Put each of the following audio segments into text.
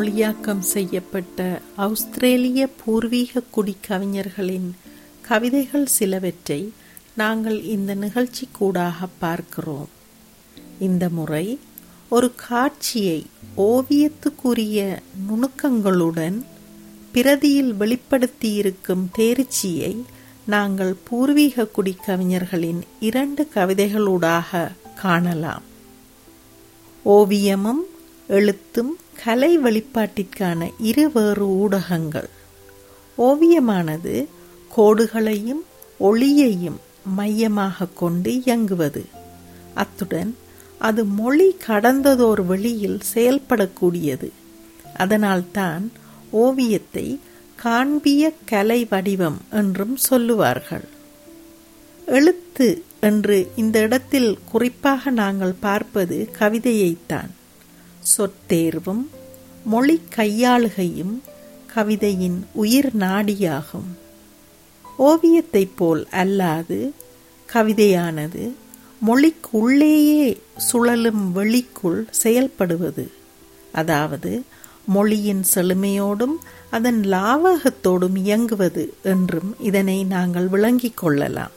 மொழியாக்கம் செய்யப்பட்ட ஆஸ்திரேலிய பூர்வீக குடி கவிஞர்களின் கவிதைகள் சிலவற்றை நாங்கள் இந்த நிகழ்ச்சி கூடாக பார்க்கிறோம். இந்த முறை ஒரு காட்சியை ஓவியத்துக்குரிய நுணுக்கங்களுடன் பிரதியில் வெளிப்படுத்தியிருக்கும் தேர்ச்சியை நாங்கள் பூர்வீக குடி கவிஞர்களின் இரண்டு கவிதைகளூடாக காணலாம். ஓவியமும் எழுத்தும் கலை வெளிப்பாட்டிற்கான இருவேறு ஊடகங்கள். ஓவியமானது கோடுகளையும் ஒளியையும் மையமாக கொண்டு இயங்குவது. அத்துடன் அது மொழி கடந்ததோர் வெளியில் செயல்படக்கூடியது. அதனால்தான் ஓவியத்தை காண்பிய கலை வடிவம் என்றும் சொல்லுவார்கள். எழுத்து என்று இந்த இடத்தில் குறிப்பாக நாங்கள் பார்ப்பது கவிதையைத்தான். சொற்தேர்வும் மொழி கையாளுகையும் கவிதையின் உயிர் நாடியாகும். ஓவியத்தைப் போல் அல்லாது கவிதையானது மொழிக்கு உள்ளேயே சுழலும் வெளிக்குள் செயல்படுவது அதாவது மொழியின் செழுமையோடும் அதன் லாவகத்தோடும் இயங்குவது என்றும் இதனை நாங்கள் விளங்கிக் கொள்ளலாம்.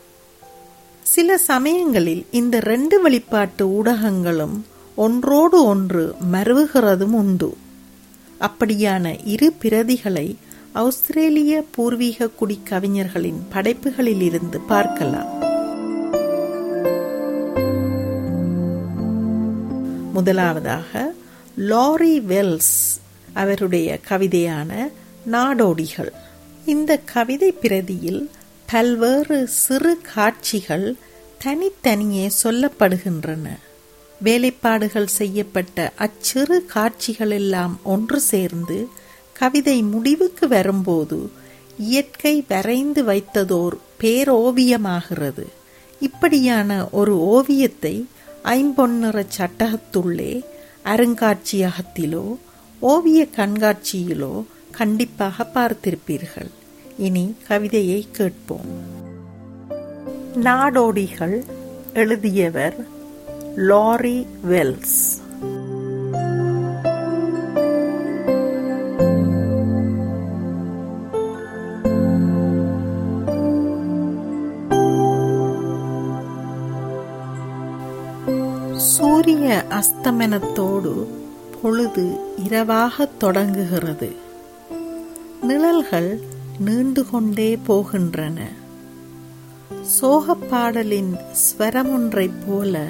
சில சமயங்களில் இந்த ரெண்டு வெளிப்பாட்டு ஊடகங்களும் ஒன்றோடு ஒன்று மருவுகிறதும் உண்டு. அப்படியான இரு பிரதிகளை ஆஸ்திரேலிய பூர்வீக குடி கவிஞர்களின் படைப்புகளில் இருந்து பார்க்கலாம். முதலாவதாக லாரி வெல்ஸ் அவருடைய கவிதையான நாடோடிகள். இந்த கவிதை பிரதியில் பல்வேறு சிறு காட்சிகள் தனித்தனியே சொல்லப்படுகின்றன. வேலைப்பாடுகள் செய்யப்பட்ட அச்சிறு காட்சிகள் எல்லாம் ஒன்று சேர்ந்து கவிதை முடிவுக்கு வரும்போது இயற்கை வரைந்து வைத்ததோர் பேரோவியமாகிறது. இப்படியான ஒரு ஓவியத்தை ஐம்பொன்னிற சட்டகத்துள்ளே அருங்காட்சியகத்திலோ ஓவிய கண்காட்சியிலோ கண்டிப்பாக பார்த்திருப்பீர்கள். இனி கவிதையை கேட்போம். நாடோடிகள் எழுதியவர் லாரி வெல்ஸ் சூரிய அஸ்தமனத்தோடு பொழுது இரவாக தொடங்குகிறது. நிழல்கள் நீண்டு கொண்டே போகின்றன சோகப்பாடலின் ஸ்வரமொன்றைப் போல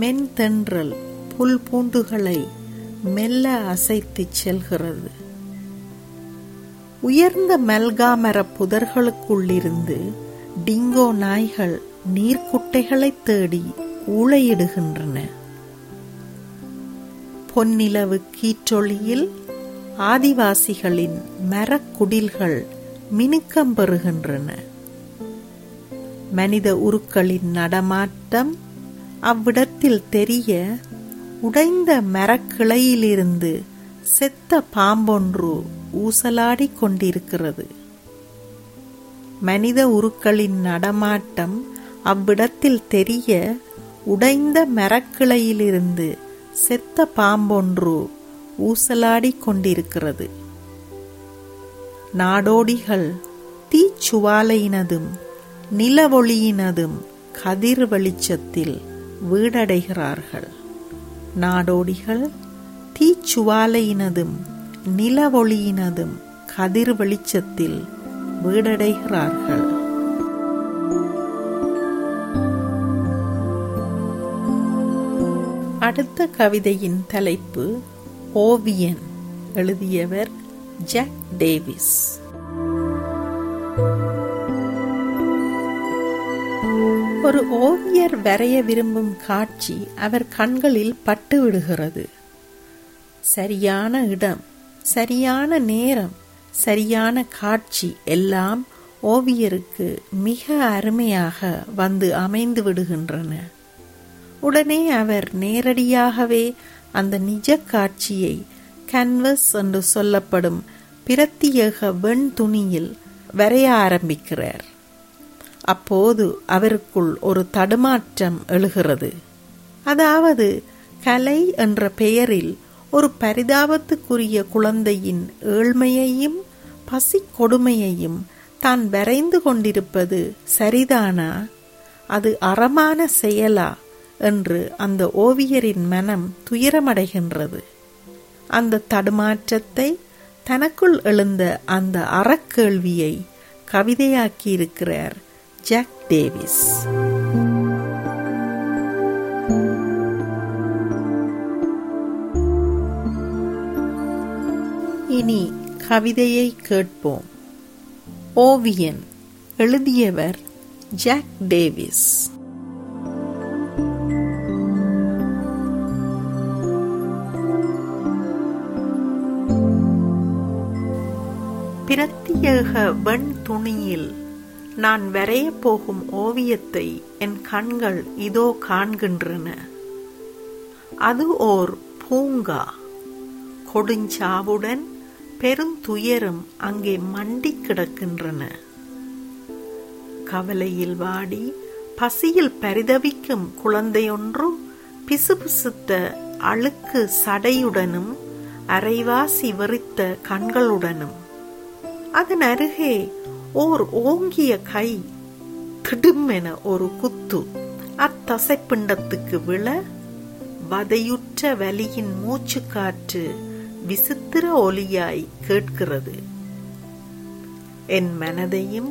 மென்தென்றல் புல் பூண்டுகளை மெல்ல அசைத்துச் செல்கிறது. உயர்ந்த மல்காமர புதர்களுக்குள்ளிருந்து டிங்கோ நாய்கள் நீர்க்குட்டைகளை தேடி ஊழையிடுகின்றன பொன்னிலவு கீற்றொளியில் ஆதிவாசிகளின் மரக்குடில்கள் மினுக்கம் பெறுகின்றன. மனித உருக்களின் நடமாட்டம் அவ்விடத்தில் தெரிய உடைந்த மரக்கிளையிலிருந்து செத்த பாம்பொன்று ஊசலாடி கொண்டிருக்கிறது. மனித உருக்களின் நடமாட்டம் அவ்விடத்தில் தெரிய உடைந்த மரக்கிளையிலிருந்து செத்த பாம்பொன்று ஊசலாடி கொண்டிருக்கிறது. நாடோடிகள் தீச்சுவாலையினதும் நிலவொளியினதும் கதிர் வெளிச்சத்தில் வீடடைகிறார்கள் நாடோடிகள் தீச்சுவாலையினதும் நிலவொளியினதும் கதிர் வெளிச்சத்தில் வீடடைகிறார்கள். அடுத்த கவிதையின் தலைப்பு ஓவியன் எழுதியவர் ஜாக் டேவிஸ். ஒரு ஓவியர் வரைய விரும்பும் காட்சி அவர் கண்களில் பட்டு விடுகிறது சரியான இடம் சரியான நேரம் சரியான காட்சி எல்லாம் ஓவியருக்கு மிக அருமையாக வந்து அமைந்து விடுகின்றன. உடனே அவர் நேரடியாகவே அந்த நிஜ காட்சியை கன்வஸ் என்று சொல்லப்படும் பிரத்தியேக வெண் துணியில் வரைய ஆரம்பிக்கிறார். அப்போது அவருக்குள் ஒரு தடுமாற்றம் எழுகிறது. அதாவது கலை என்ற பெயரில் ஒரு பரிதாபத்துக்குரிய குழந்தையின் ஏழ்மையையும் பசி கொடுமையையும் தான் வரைந்து கொண்டிருப்பது சரிதானா? அது அறமான செயலா? என்று அந்த ஓவியரின் மனம் துயரமடைகின்றது. அந்த தடுமாற்றத்தை தனக்குள் எழுந்த அந்த அறக்கேள்வியை கவிதையாக்கியிருக்கிறார் Jack டேவிஸ் இனி கவிதையை கேட்போம். ஓவியன் எழுதியவர் ஜாக் டேவிஸ் பிரத்யேக வெண் துணியில் நான் வரையப் போகும் ஓவியத்தை என் கண்கள் இதோ காண்கின்றன. அது ஓர் பூங்கா. கொடுஞ்சாவுடன் பெருந்துயரம் அங்கே மண்டி கிடக்கின்றன. கவலையில் வாடி பசியில் பரிதவிக்கும் குழந்தையொன்று பிசுபிசுத்த அழுக்கு சடையுடனும் அரைவாசி வெறித்த கண்களுடனும். அதன் அருகே ஓர் ஓங்கிய கை திடுமென ஒரு குத்து. அத்தசைப்பிண்டத்துக்கு விழ வதையுற்ற வலியின் மூச்சு காற்று விசித்திர ஒலியாய் கேட்கிறது. என் மனதையும்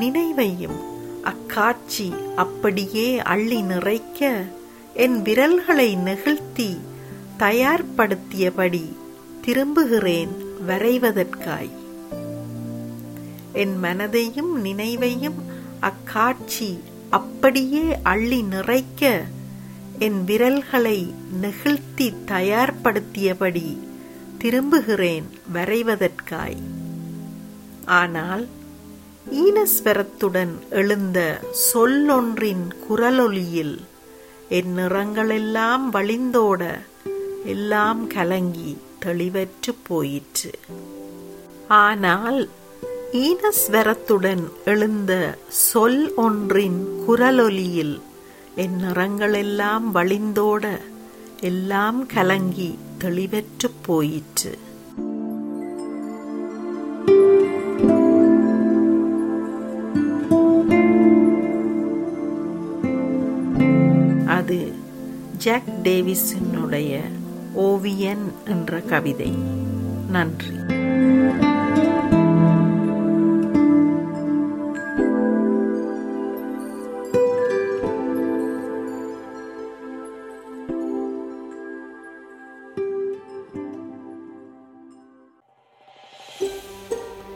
நினைவையும் அக்காட்சி அப்படியே அள்ளி நிறைக்க என் விரல்களை நெகிழ்த்தி தயார்படுத்தியபடி திரும்புகிறேன் வரைவதற்காய். என் மனதையும் நினைவையும் அக்காட்சி அப்படியே அள்ளி நிறைக்க என் விரல்களை நெகிழ்த்தி தயார்படுத்தியபடி திரும்புகிறேன் வரைவதற்காய். ஆனால் ஈனஸ்வரத்துடன் எழுந்த சொல்லொன்றின் குரலொலியில் என் நிறங்களெல்லாம் வழிந்தோட எல்லாம் கலங்கி தெளிவற்று போயிற்று. ஆனால் ஈனஸ்வரத்துடன் எழுந்த சொல் ஒன்றின் குரலொலியில் என் நிறங்களெல்லாம் வழிந்தோட எல்லாம் கலங்கி தெளிவற்று போயிற்று. அது ஜாக் டேவிஸினுடைய ஓவியன் என்ற கவிதை. நன்றி.